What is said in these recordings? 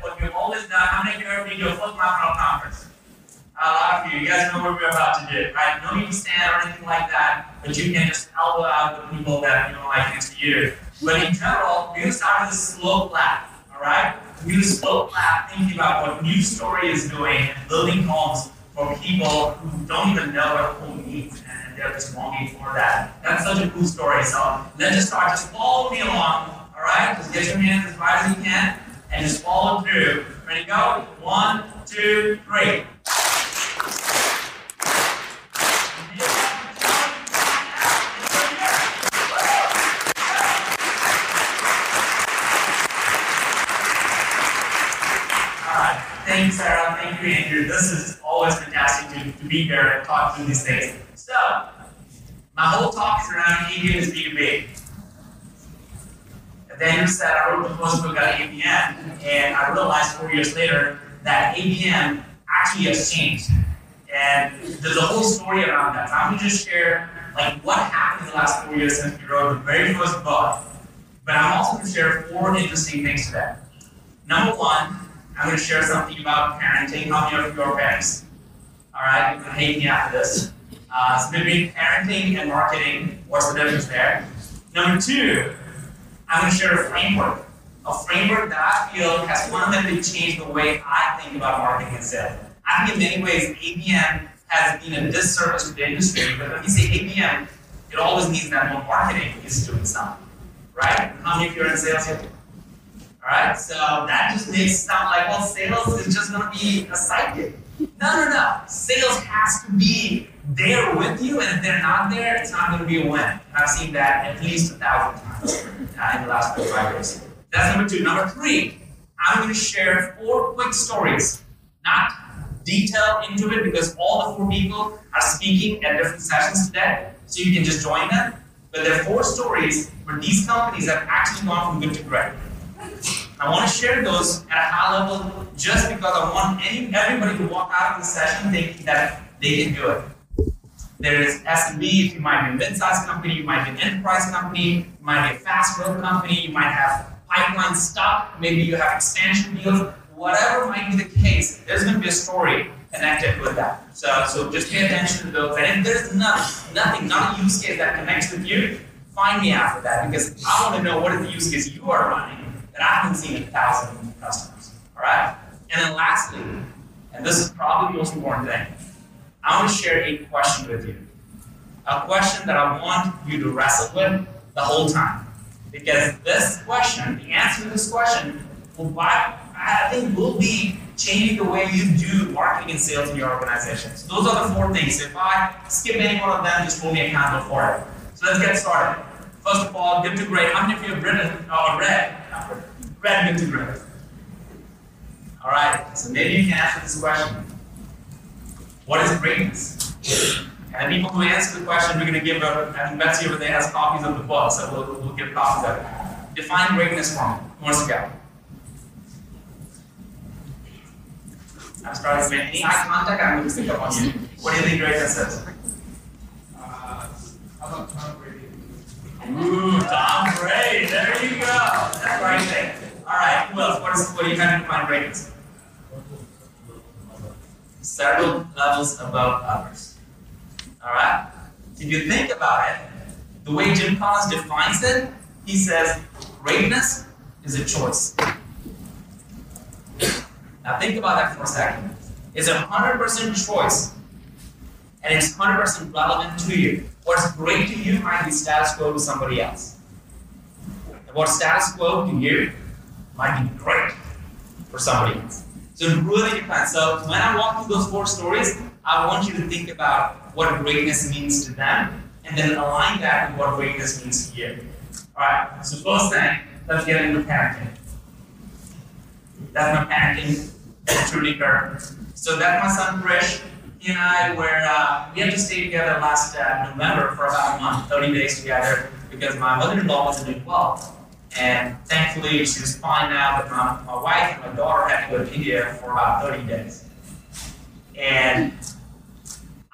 What you've always done. How many of you have been to a My Funnel conference? A lot of you. You guys know what we're about to do, right? No need to stand or anything like that, but you can just elbow out the people that you don't like next to you. But in general, we're to start with a slow clap, all right? We're to slow clap thinking about what New Story is doing and building homes for people who don't even know what a home means and they're just longing for that. That's such a cool story. So let's just start. Just follow me along, all right? Just get your hands as wide as you can and just follow through. Ready, go? One, two, three. Thank you, Sarah. Thank you, Andrew. This is always fantastic to, to be here and talk through these things. So, my whole talk is around ABM is B2B. Andrew said, I wrote the first book on ABM, and I realized four years later that ABM actually has changed. And there's a whole story around that. So I'm going to just share like what happened in the last four years since we wrote the very first book. But I'm also going to share four interesting things today. Number one, I'm going to share something about parenting. How many of you are parents? All right, you can hate me after this. Uh, so between parenting and marketing, what's the difference there? Number two, I'm going to share a framework, a framework that I feel has fundamentally changed the way I think about marketing and sales. I think in many ways, ABM has been a disservice to the industry. But when you say ABM, it always means that more marketing is doing something, right? How many of you are in sales here? All right, so that just makes sound like, well, sales is just going to be a sidekick. No, no, no. Sales has to be there with you, and if they're not there, it's not going to be a win. And I've seen that at least a thousand times uh, in the last 25 years. That's number two. Number three, I'm going to share four quick stories, not detail into it because all the four people are speaking at different sessions today, so you can just join them. But there are four stories where these companies have actually gone from good to great. I want to share those at a high level just because I want any, everybody to walk out of the session thinking that they can do it. There is SMB, if you might be a mid-sized company, you might be an enterprise company, you might be a fast growth company, you might have pipeline stuff, maybe you have expansion deals, whatever might be the case, there's going to be a story connected with that. So, so just pay attention to those. And if there's nothing, nothing, not a use case that connects with you, find me after that because I want to know what is the use case you are running that I haven't seen in a thousand customers. All right? And then lastly, and this is probably the most important thing, I want to share a question with you. A question that I want you to wrestle with the whole time. Because this question, the answer to this question, will I think will be changing the way you do marketing and sales in your organization. So those are the four things. If I skip any one of them, just hold me accountable for it. So let's get started. First of all, good to great. How many of you have written or read? Read good to great. All right. So maybe you can answer this question. What is greatness? And people who answer the question, we're going to give a, I think Betsy over there has copies of the book, so we'll, we'll give copies of it. Define greatness for me. Who wants to go? I'm starting to make any eye contact, I'm going to stick up on you. What do you think greatness is? Uh, how about Tom Brady? Ooh, Tom Brady. There you go. That's the right thing. All right. Who else? What, is, what are you trying to define greatness? Several levels above others. All right. If you think about it, the way Jim Collins defines it, he says greatness is a choice. Now think about that for a second. It's a 100% choice, and it's 100% relevant to you. What's great to you might be status quo to somebody else. And what's status quo to you might be great for somebody else. So it really depends. So when I walk through those four stories, I want you to think about what greatness means to them, and then align that with what greatness means to you. All right. So first thing, let's get into parenting. That's my parenting maturity curve. So that's my son Krish. He and I were uh, we had to stay together last uh, November for about a month, 30 days together, because my mother-in-law wasn't well. And thankfully, she was fine now, but my, my wife and my daughter had to go to India for about 30 days. And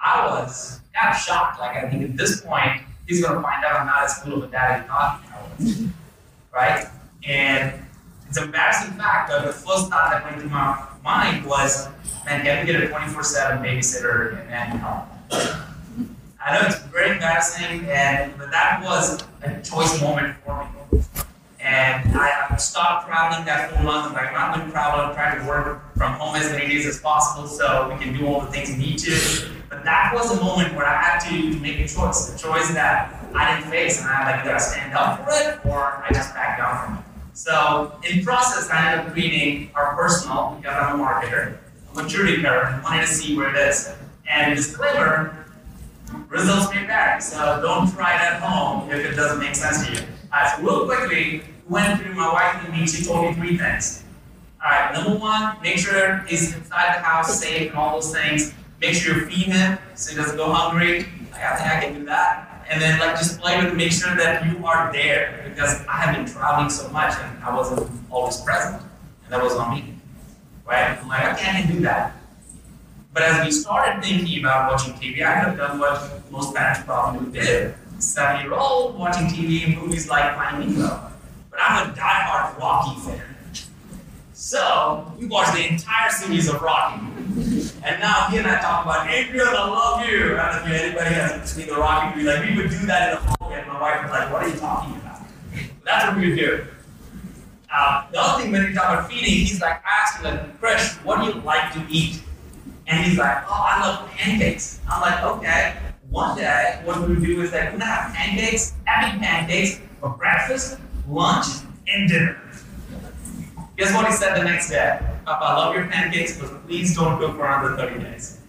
I was kind of shocked. Like, I think at this point, he's going to find out I'm not as cool of a dad as he thought I was. Right? And it's an embarrassing fact, but the first thought that went through my mind was, man, can we get a 24 7 babysitter in Manhattan? I know it's very embarrassing, and but that was a choice moment for me. And I stopped traveling that full month. I'm not going to travel. I'm trying to work from home as many days as possible so we can do all the things we need to. But that was a moment where I had to make a choice, a choice that I didn't face, and I like, either stand up for it or I just back down from it. So in process, I ended up creating our personal, because I'm a marketer, a maturity curve, and wanted to see where it is. And disclaimer, results may vary, so don't try it at home if it doesn't make sense to you. Alright, so real quickly, went through my wife and me, she told me three things. Alright, number one, make sure he's inside the house, safe, and all those things. Make sure you feed him so he doesn't go hungry. I think I can do that. And then like just play with make sure that you are there because I have been traveling so much and I wasn't always present. And that was on me. Right? I'm like, I can't do that. But as we started thinking about watching TV, I have done what most parents probably did. Seven year old watching TV and movies like Finding Nemo. But I'm a diehard Rocky fan. So we watched the entire series of Rocky. And now he and I talk about Adrian, I love you. I don't know if anybody has seen the Rocky movie. Like we would do that in the hallway, and my wife was like, "What are you talking about?" That's what we would do. Uh, the other thing when we talk about feeding, he's like asking like, "Krish, what do you like to eat?" And he's like, "Oh, I love pancakes." I'm like, "Okay." One day, what we would do is that we're gonna have pancakes, epic pancakes for breakfast, lunch, and dinner. Guess what he said the next day? Papa, I love your pancakes, but please don't cook for another 30 days.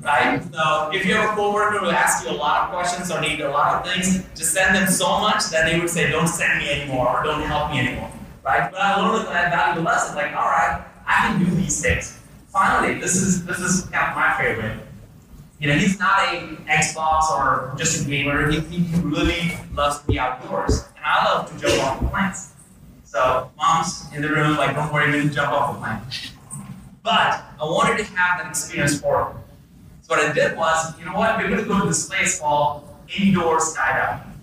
Right? So if you have a coworker who asks you a lot of questions or need a lot of things, just send them so much that they would say, don't send me anymore or don't help me anymore. Right? But I learned that valuable lesson, like, all right, I can do these things. Finally, this is this is kind of my favorite. You know, he's not a Xbox or just a gamer. He, he really loves to be outdoors. And I love to jump the. So moms in the room, like, don't worry, didn't jump off the plane. But I wanted to have that experience for him. So what I did was, you know what, we're going to go to this place called indoor skydiving. And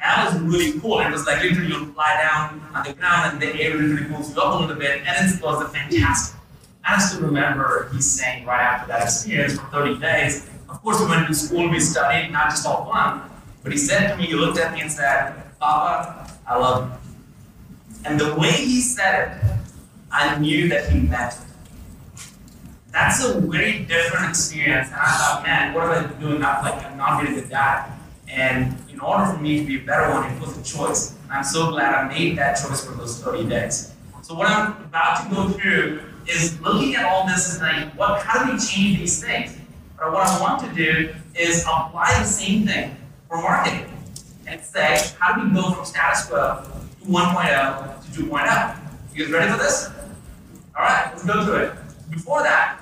that was really cool. It was like literally you fly down on the ground and the air literally pulls you up a little bit, and it was fantastic. I still remember he saying right after that experience for 30 days. Of course, we went to school, we studied, not just all fun. But he said to me, he looked at me and said, Papa, I love you. And the way he said it, I knew that he meant it. That's a very different experience. And I thought, man, what am I doing? Not like I'm not getting the dad. And in order for me to be a better one, it was a choice. And I'm so glad I made that choice for those 30 days. So what I'm about to go through is looking at all this and like, what how do we change these things? But what I want to do is apply the same thing for marketing and say, how do we go from status quo 1.0 to 2.0? You guys ready for this? All right, let's go through it. Before that,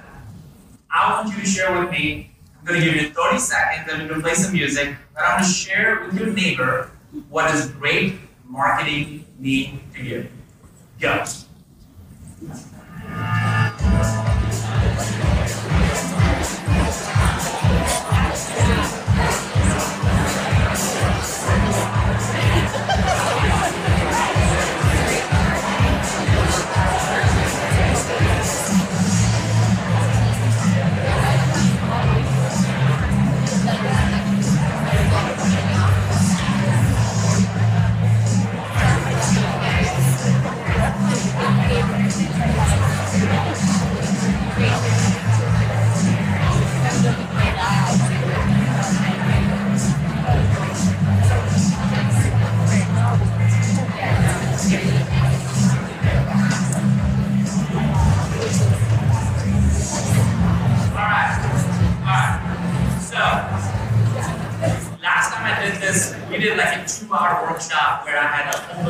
I want you to share with me. I'm going to give you 30 seconds, we're going to play some music. But I'm going to share with your neighbor what does great marketing mean to you. Go.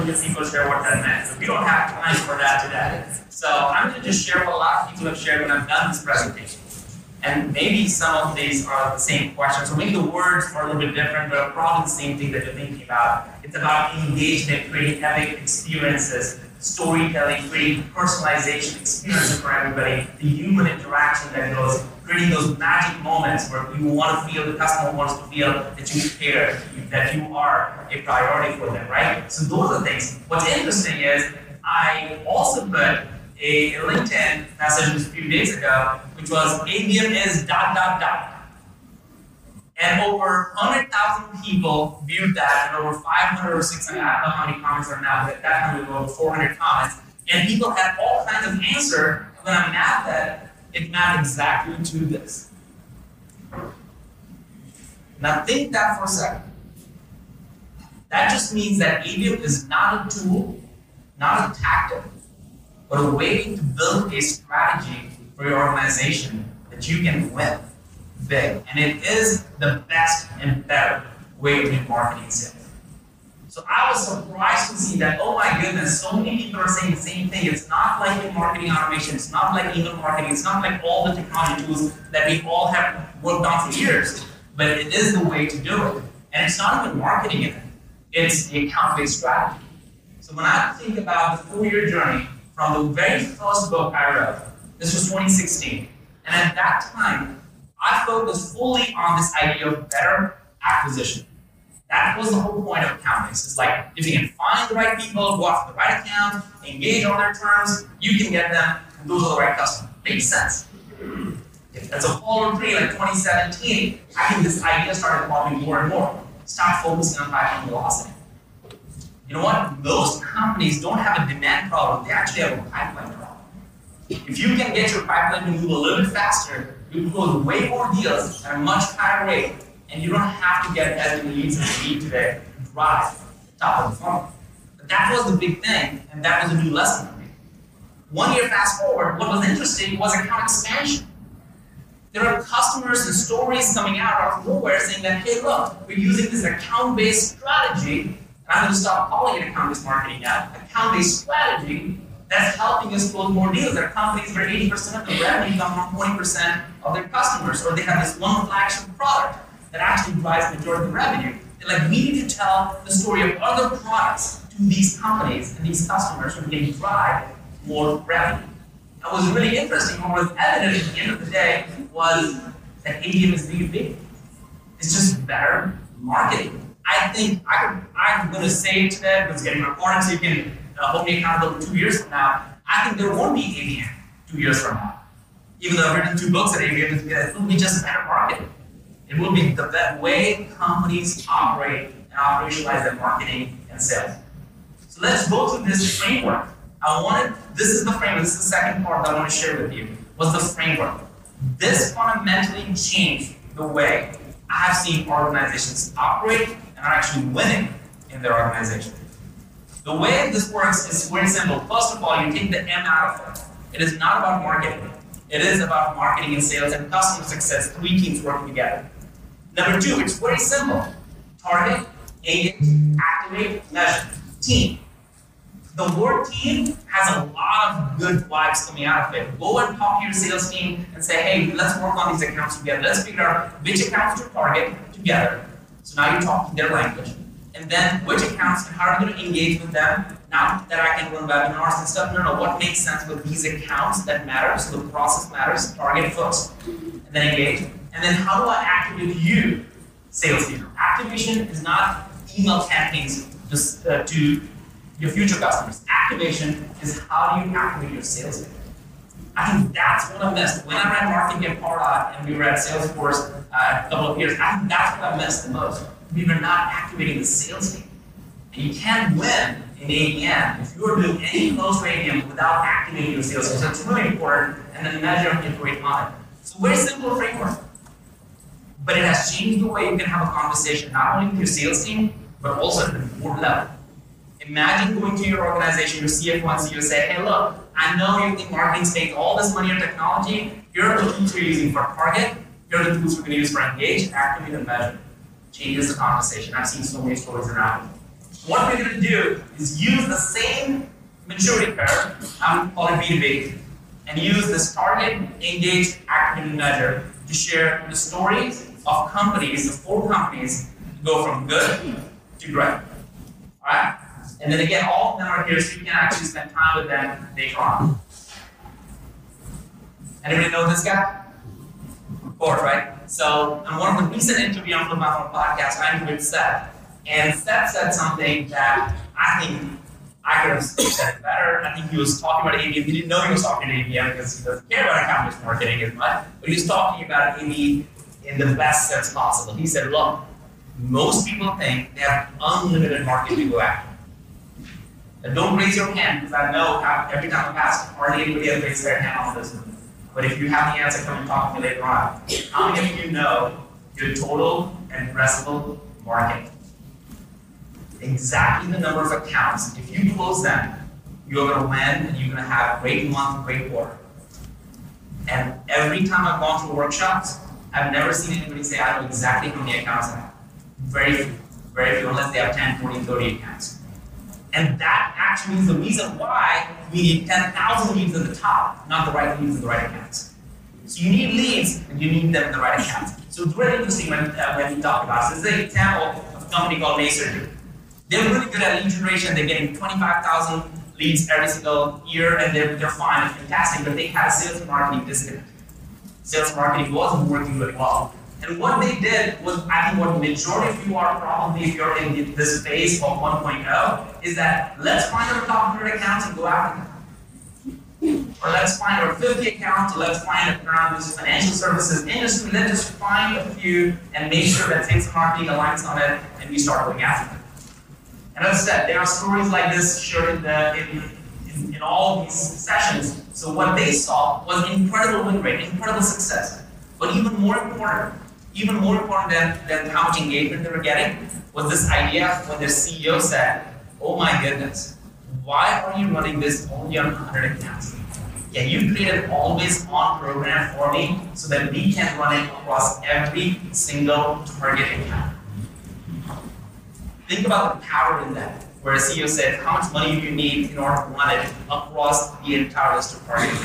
Had a whole people share what that meant. So we don't have time for that today. So I'm going to just share what a lot of people have shared when I've done this presentation. And maybe some of these are the same questions, or maybe the words are a little bit different, but probably the same thing that you're thinking about. It's about engagement, creating epic experiences, storytelling, creating personalization experiences for everybody, the human interaction that goes, creating those magic moments where you want to feel, the customer wants to feel that you care, that you are a priority for them, right? So those are things. What's interesting is I also put a LinkedIn message a few days ago, which was ABM is dot dot dot. And over 100,000 people viewed that, and over 500 or 600, I don't know how many comments are now, but at that over 400 comments. And people had all kinds of answer. When I mapped that, it mapped exactly to this. Now think that for a second. That just means that ABM is not a tool, not a tactic, but a way to build a strategy for your organization that you can win big. And it is the best and better way to do marketing sales. So I was surprised to see that, oh my goodness, so many people are saying the same thing. It's not like in marketing automation, it's not like email marketing, it's not like all the technology tools that we all have worked on for years, but it is the way to do it. And it's not even marketing it, it's the account-based strategy. So when I think about the four-year journey from the very first book I wrote. This was 2016. And at that time, I focused fully on this idea of better acquisition. That was the whole point of account. It's like if you can find the right people, go after the right account, engage on their terms, you can get them, and those are the right customers. Makes sense. As a follow three, like 2017, I think this idea started evolving more and more. Start focusing on pipeline velocity. You know what? Most companies don't have a demand problem, they actually have a pipeline problem. If you can get your pipeline to move a little bit faster, you close way more deals at a much higher rate, and you don't have to get as many leads as you need today to drive the top of the funnel. But that was the big thing, and that was a new lesson for me. One year fast forward, what was interesting was account expansion. There are customers and stories coming out of nowhere saying that, hey, look, we're using this account-based strategy and I'm going to stop calling it account-based marketing now. Account-based strategy that's helping us close more deals. There are companies where 80% of the revenue comes from 20% of their customers, or they have this one flagship product that actually drives the majority of the revenue. They're like, we need to tell the story of other products to these companies and these customers we can drive more revenue. And what was really interesting, what was evident at the end of the day, was that ABM is B2B. It's just better marketing. I think I could, I'm going to say today because it's getting recorded so you can uh, hold accountable two years from now. I think there won't be ABM two years from now. Even though I've written two books at ABM, it will be just better marketing. It will be the way companies operate and operationalize their marketing and sales. So let's go through this framework. I wanted, this is the framework, this is the second part that I want to share with you, was the framework. This fundamentally changed the way I have seen organizations operate and are actually winning in their organization. The way this works is very simple. First of all, you take the M out of it. It is not about marketing. It is about marketing and sales and customer success, three teams working together. Number two, it's very simple. Target, engage, activate, measure. Team. The word team has a lot of good vibes coming out of it. Go and talk to your sales team and say, hey, let's work on these accounts together. Let's figure out which accounts to target together so now you're talking their language. And then which accounts and how are you going to engage with them? Now that I can run webinars and stuff, no, no, what makes sense with these accounts that matter? So the process matters, target first, and then engage. And then how do I activate you, salespeople? Activation is not email campaigns just, uh, to your future customers. Activation is how do you activate your salespeople? I think that's what I missed. When I ran marketing at Pardot and we were at Salesforce uh, a couple of years, I think that's what I missed the most. We were not activating the sales team. And you can't win in ABM if you are doing any close ABM without activating your sales team. So it's really important, and then measure and iterate on it. So very simple framework. But it has changed the way you can have a conversation, not only with your sales team, but also at the board level. Imagine going to your organization, your CFO and CEO say, hey, look, I know you think marketing spends all this money on technology. Here are the tools we're using for target. Here are the tools we're going to use for engage, activate, and measure. Changes the conversation. I've seen so many stories around. What we're going to do is use the same maturity curve, I'm calling B2B, and use this target, engage, activity measure to share the stories of companies, the four companies, go from good to great. Alright? And then again, all of them are here so you can actually spend time with them later on. Anybody know this guy? Course, right? So on one of the recent interview on Flip My podcast, I interviewed Seth. And Seth said something that I think I could have said better. I think he was talking about ABM. He didn't know he was talking to ABM because he doesn't care about account-based marketing as much. But he was talking about ABM in the best sense possible. He said, look, most people think they have unlimited market to go after. And don't raise your hand because I know how, every time I pass, hardly anybody has raised their hand on this one. But if you have the answer, come and talk to me later on. How many of you know your total and addressable market? Exactly the number of accounts. If you close them, you're going to win and you're going to have a great month, great quarter. And every time I've gone through workshops, I've never seen anybody say, I know exactly how many accounts I have. Very few. Very few, unless they have 10, 20, 30 accounts. And that actually is the reason why we need 10,000 leads at the top, not the right leads in the right accounts. So you need leads, and you need them in the right accounts. So it's really interesting when, uh, when we talk about this. This is an example of a company called Macergy. They're really good at lead generation. They're getting 25,000 leads every single year, and they're, they're fine, it's fantastic, but they had a sales marketing disconnect. Sales marketing wasn't working really well. And what they did was, I think what majority of you are probably, if you're in this phase of 1.0, is that let's find our top 100 accounts and go after them. Or let's find our 50 accounts, or let's find around this financial services industry, let's just find a few and make sure that and marketing aligns on it, and we start going after them. And as I said, there are stories like this shared in, the, in, in, in all these sessions. So what they saw was incredible win rate, incredible success. But even more important, even more important than, than how much engagement they were getting was this idea when their CEO said, Oh my goodness, why are you running this only on 100 accounts? Yeah, you created an always on program for me so that we can run it across every single target account? Think about the power in that, where a CEO said, How much money do you need in order to run it across the entire list of targets?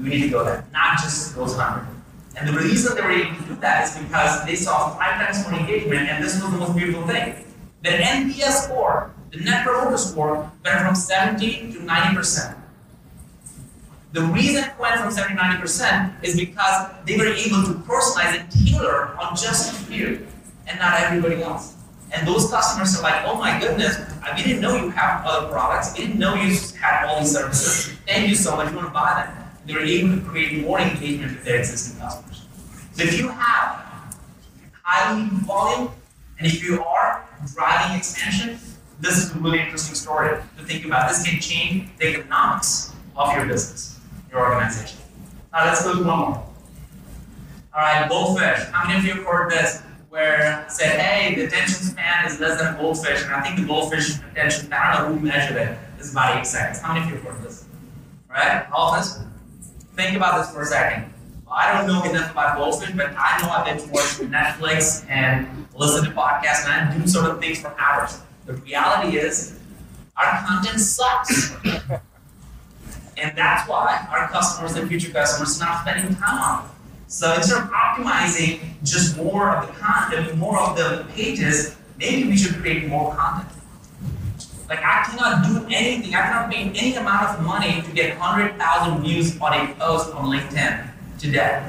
We need to go there, not just those 100. And the reason they were able to do that is because they saw five times more engagement, and this was the most beautiful thing. The NPS score, the Net Promoter Score, went from 70 to 90%. The reason it went from 70 to 90% is because they were able to personalize and tailor on just a few, and not everybody else. And those customers are like, oh my goodness, we didn't know you have other products. We didn't know you had all these services. Thank you so much. We want to buy them they're able to create more engagement with their existing customers. So if you have high lead volume, and if you are driving expansion, this is a really interesting story to think about. This can change the economics of your business, your organization. Now let's go to one more. All right, goldfish. How many of you have heard this? Where said, hey, the attention span is less than a goldfish, and I think the goldfish attention span, I don't know who measured it, is about eight seconds. How many of you have heard this? All right, all of us? Think about this for a second. I don't know enough about goldfish, but I know I've been to watch Netflix and listen to podcasts and I do sort of things for hours. The reality is, our content sucks. and that's why our customers and future customers are not spending time on it. So instead of optimizing just more of the content, more of the pages, maybe we should create more content. Like I cannot do anything. I cannot pay any amount of money to get 100,000 views on a post on LinkedIn today.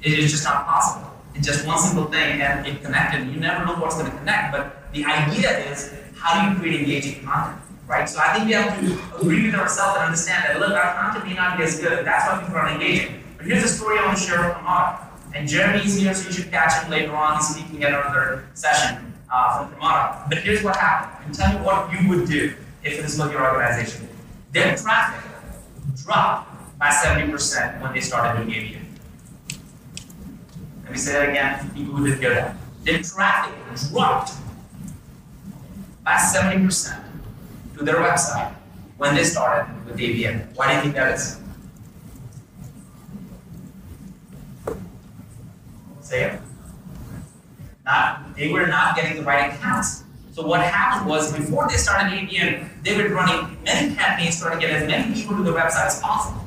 It is just not possible. It's just one simple thing and it connected. You never know what's going to connect, but the idea is how do you create engaging content, right? So I think we have to agree with ourselves and understand that look, our content may not be as good. That's why people are engaging. But here's a story I want to share from Mark. And Jeremy's here, so you should catch him later on. He's speaking at another session uh, from Pramata. But here's what happened. And tell me what you would do if this was your organization. Their traffic dropped by 70% when they started doing ABM. Let me say that again for people who didn't hear that. Their traffic dropped by 70% to their website when they started with ABM. Why do you think that is? Say it. Not they were not getting the right accounts. So what happened was before they started ABM, they were running many campaigns trying to get as many people to the website as possible.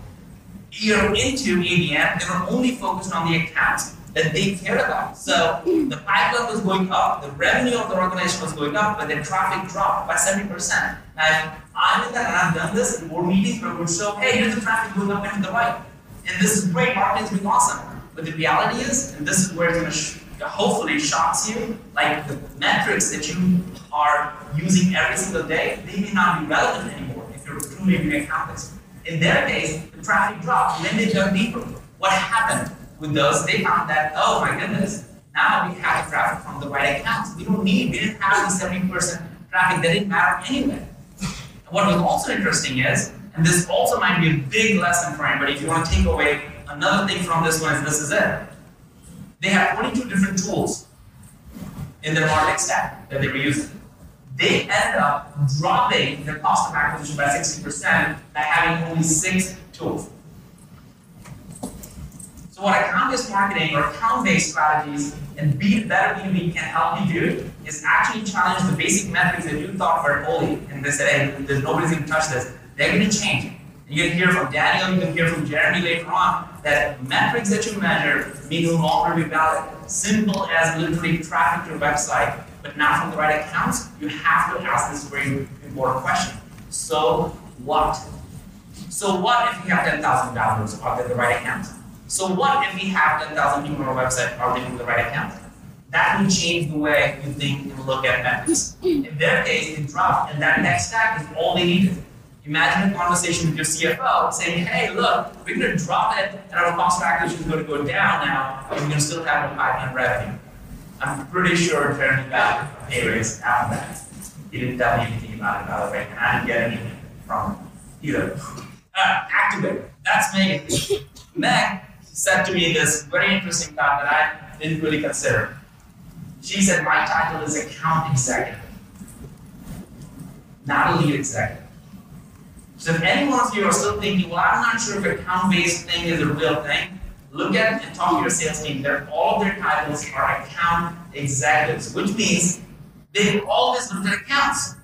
Year into ABM, they were only focused on the accounts that they cared about. So the pipeline was going up, the revenue of the organization was going up, but the traffic dropped by 70%. Now, I'm in that and I've done this in board meetings where we show, hey, here's the traffic going up and to the right. And this is great, marketing's been awesome. But the reality is, and this is where it's going to hopefully shocks you, like the metrics that you are using every single day, they may not be relevant anymore if you're truly doing account In their case, the traffic dropped, and then they dug deeper. What happened? with those, they found that, oh my goodness, now we have traffic from the right accounts. We don't need, we didn't have the 70% traffic that didn't matter anyway. And what was also interesting is, and this also might be a big lesson for anybody, if you want to take away another thing from this one, is this is it. They have 22 different tools in their marketing stack that they were using. They ended up dropping their cost of acquisition by 60% by having only six tools. So what account-based marketing or account-based strategies and be better B2B can help you do is actually challenge the basic metrics that you thought were holy and they said, hey, there's nobody's gonna touch this. They're gonna change. You can hear from Daniel, you can hear from Jeremy later on that metrics that you measure may no longer be valid. Simple as literally traffic to your website, but not from the right accounts, you have to ask this very important question. So what? So what if you have 10,000 downloads? Are they the right accounts? So what if we have 10,000 people on our website are they from the right accounts? That will change the way you think and look at metrics. In their case, it dropped, and that next stack is all they needed. Imagine a conversation with your CFO saying, hey, look, we're going to drop it, and our cost of acquisition is going to go down now, and we're going to still have a pipeline revenue. I'm pretty sure Jeremy got pay raise after that. He didn't tell me anything about it, by the way, and I didn't get anything from either. Uh, activate. That's Megan. Meg said to me this very interesting thought that I didn't really consider. She said, My title is account executive, not a lead executive. So if any one of you are still thinking, well, I'm not sure if account-based thing is a real thing, look at and talk to your sales team. They're, all their titles are account executives, which means they've always looked at accounts.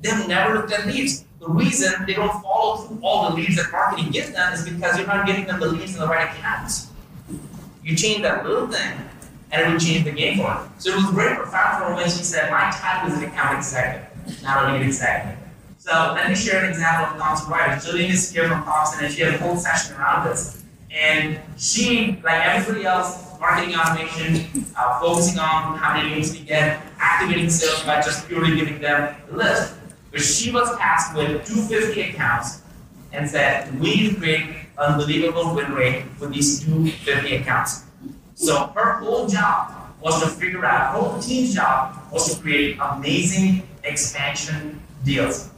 They've never looked at leads. The reason they don't follow through all the leads that marketing gives them is because you're not giving them the leads in the right accounts. You change that little thing, and it will change the game for them. So it was very profound for her when she said, My title is an account executive, not a lead executive. So let me share an example of Thomson Reuters. Jillian is here from Thomson, and she had a whole session around this. And she, like everybody else, marketing automation, uh, focusing on how many leads we get, activating sales by just purely giving them the list. But she was tasked with 250 accounts and said, we need to create unbelievable win rate with these 250 accounts. So her whole job was to figure out, her whole team's job was to create amazing expansion deals.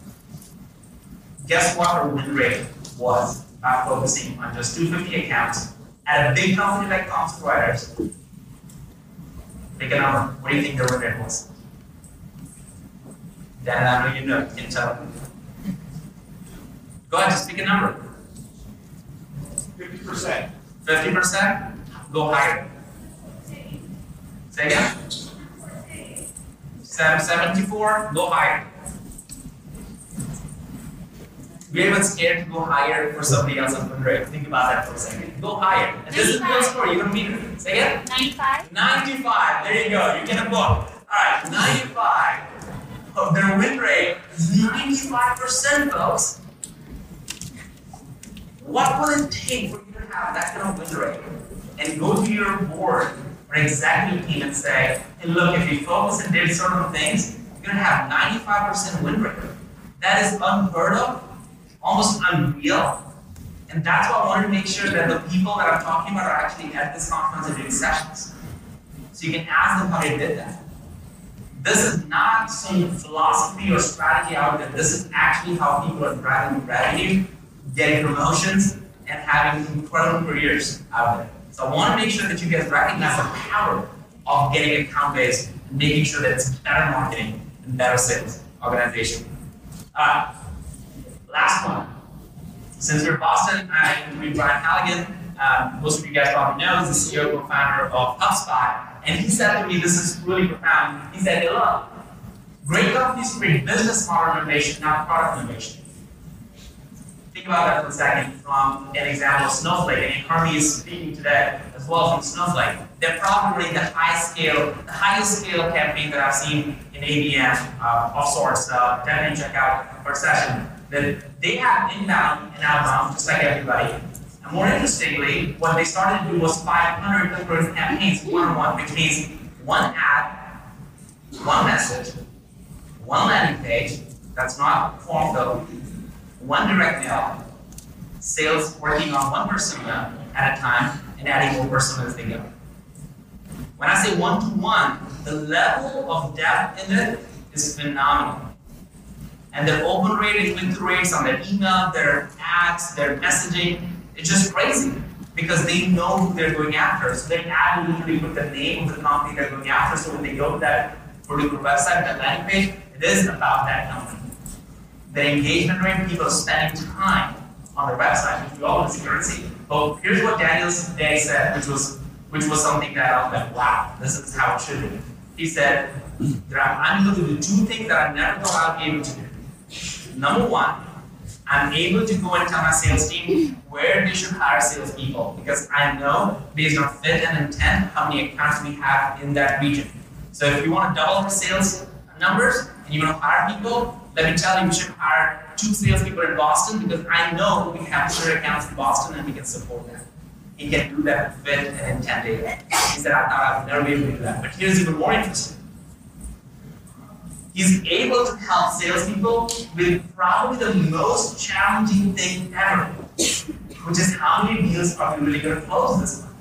Guess what her win rate was by focusing on just 250 accounts at a big company like Thomson Reuters? Pick a number. What do you think their win rate was? Then I know you know, you can tell. Go ahead, just pick a number. Fifty percent. Fifty percent? Go higher. Say again? Seven seventy-four? Go higher. We're even scared to go higher for somebody else's win rate. Think about that for a second. Go higher. And this is a story. You're gonna meet it. Say it. 95? 95. There you go. You get a book. Alright, 95 of their win rate is 95%, folks. What will it take for you to have that kind of win rate? And go to your board or executive team and say, hey, look, if you focus and did certain things, you're going to have 95% win rate. That is unheard of, almost unreal. And that's why I wanted to make sure that the people that I'm talking about are actually at this conference and doing sessions. So you can ask them how they did that. This is not some philosophy or strategy out there. This is actually how people are driving revenue, getting promotions, and having incredible careers out there. So I want to make sure that you guys recognize the power of getting account based and making sure that it's better marketing and better sales organization. Uh, last one. Since we're in Boston, I interviewed Brian Halligan. Uh, most of you guys probably know he's the CEO and co-founder of HubSpot And he said to me, this is really profound. He said, hey, look, great companies bring business model innovation, not product innovation. Think about that for a second from an example of Snowflake, and Harvey is speaking today as well from Snowflake. They're probably the high scale, the highest scale campaign that I've seen in ABM uh, of sorts. Uh, definitely check out our session. That they have inbound and outbound, just like everybody. And more interestingly, what they started to do was 500 different campaigns, one on one, which means one ad, one message, one landing page that's not form filled, one direct mail, sales working on one persona at a time, and adding more personas as they go. When I say one to one, the level of depth in it is phenomenal. And their open rate and click through rates on their email, their ads, their messaging, it's just crazy because they know who they're going after. So they add literally with the name of the company they're going after. So when they go to that particular website, that landing page, it is about that company. The engagement rate, people spending time on their website, which we all see. But here's what Daniel today said, which was which was something that I was like, wow, this is how it should be. He said, I'm able to do two things that I never thought I'd be able to do. Number one, I'm able to go and tell my sales team where they should hire salespeople because I know based on fit and intent how many accounts we have in that region. So if you want to double the sales numbers and you want to hire people, let me tell you, we should hire two salespeople in Boston because I know we have certain accounts in Boston and we can support that. He can do that with fit and intent data. He said, I thought I would never be able to do that. But here's even more interesting. He's able to help salespeople with probably the most challenging thing ever, which is how many deals are we really going to close this month?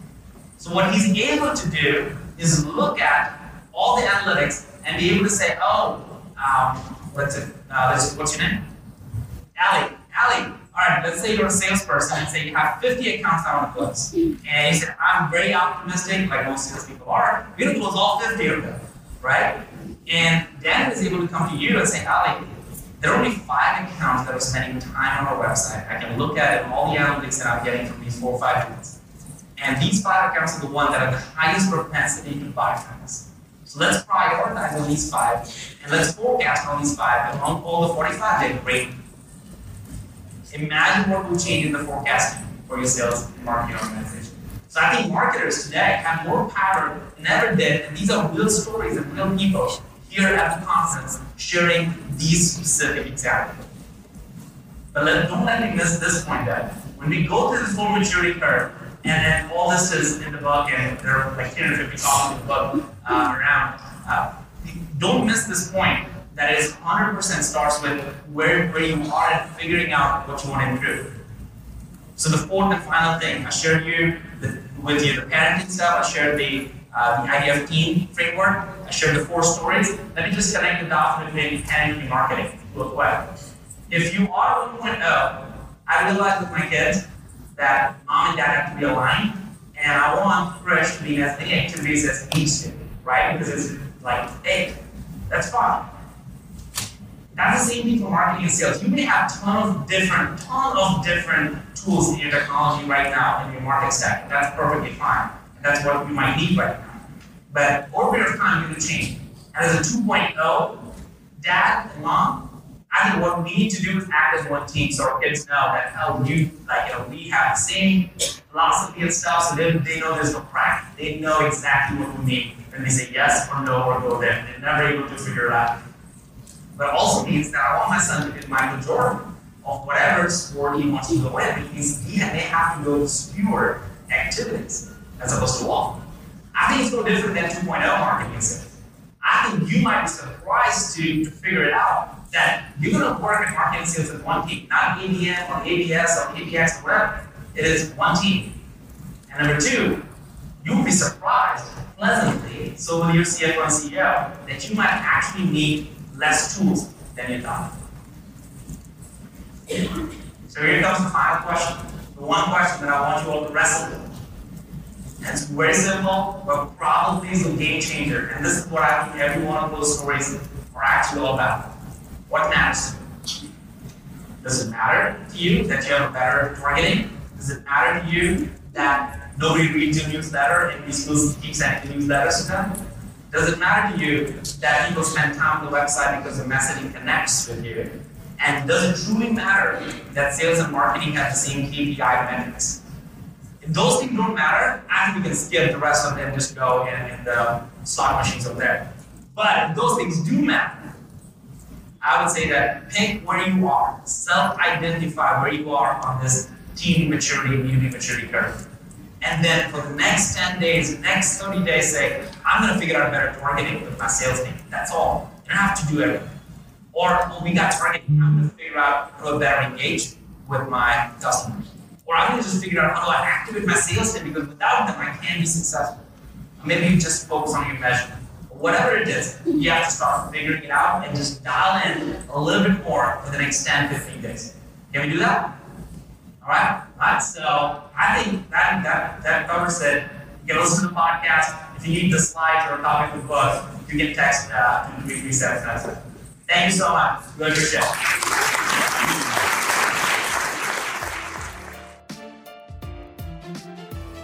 So what he's able to do is look at all the analytics and be able to say, oh, um, what's it? Uh, what's your name? Ali. Ali. All right, let's say you're a salesperson and say you have 50 accounts I want to close. And you said, I'm very optimistic, like most salespeople are. We're going to close all 50 of them, right? And Dan is able to come to you and say, Ali, there are only five accounts that are spending time on our website. I can look at it, all the analytics that I'm getting from these four or five tools. And these five accounts are the ones that have the highest propensity to buy from us. So let's prioritize on these five, and let's forecast on these five. Among all the 45, they're great. Imagine what will change in the forecasting for your sales and marketing organization. So I think marketers today have more power than ever did, and these are real stories and real people here at the conference sharing these specific examples. But let, don't let me miss this point that when we go through this full maturity curve, and then all this is in the book, and there are like 350 copies of the book uh, around, uh, don't miss this point that is 100% starts with where, where you are and figuring out what you want to improve. So the fourth and final thing, I shared you the, with you the parenting stuff, I shared the uh, the IDF team framework. I shared the four stories. Let me just connect the dots between parenting marketing real quick. If you are 1.0, I realized with my kids that mom and dad have to be aligned, and I want Krish to be as many activities as he needs to, right? Because it's like eight. That's fine. That's the same thing for marketing and sales. You may have ton of different, ton of different tools in your technology right now in your market stack. That's perfectly fine. And that's what you might need right now. But over of time, you can change. As a 2.0, dad and mom, I think what we need to do is act as one team so our kids know that how you like you know we have the same philosophy and stuff, so they, they know there's no crack. They know exactly what we need. And they say yes or no or go there. They're never able to figure it out. But it also means that I want my son to be Michael Jordan of whatever sport he wants to go in. Because he may have to go to fewer activities as opposed to all. I think it's no different than 2.0 marketing. I think you might be surprised to, to figure it out that you're going to work at marketing sales as one team, not ABM or ABS or ABX or whatever. It is one team. And number two, you will be surprised pleasantly, so with your CFO and CEO, that you might actually need less tools than you thought. So here comes the final question. The one question that I want you all to wrestle with. It's very simple, but probably is a game changer. And this is what I think every one of those stories are actually all about. What matters? Does it matter to you that you have a better targeting? Does it matter to you that nobody reads your newsletter and you still keep sending newsletters to them? Does it matter to you that people spend time on the website because the messaging connects with you? And does it truly matter that sales and marketing have the same KPI metrics? Those things don't matter, I think we can skip the rest of them just go in, in the slot machines over there. But those things do matter, I would say that pick where you are, self-identify where you are on this teen maturity and unit maturity curve. And then for the next 10 days, next 30 days, say, I'm gonna figure out a better targeting with my sales team. That's all. You don't have to do everything. Or well, we got targeting, I'm gonna figure out how to better engage with my customers. Or I'm gonna just figure out how do I activate my sales team because without them I can't be successful. Maybe you just focus on your measurement. But Whatever it is, you have to start figuring it out and just dial in a little bit more for the next 10, 15 days. Can we do that? All right? All right. So I think that that that covers it. You can listen to the podcast. If you need the slides or a copy of the book, you can text uh, two three three seven seven seven. Thank you so much. Good your show.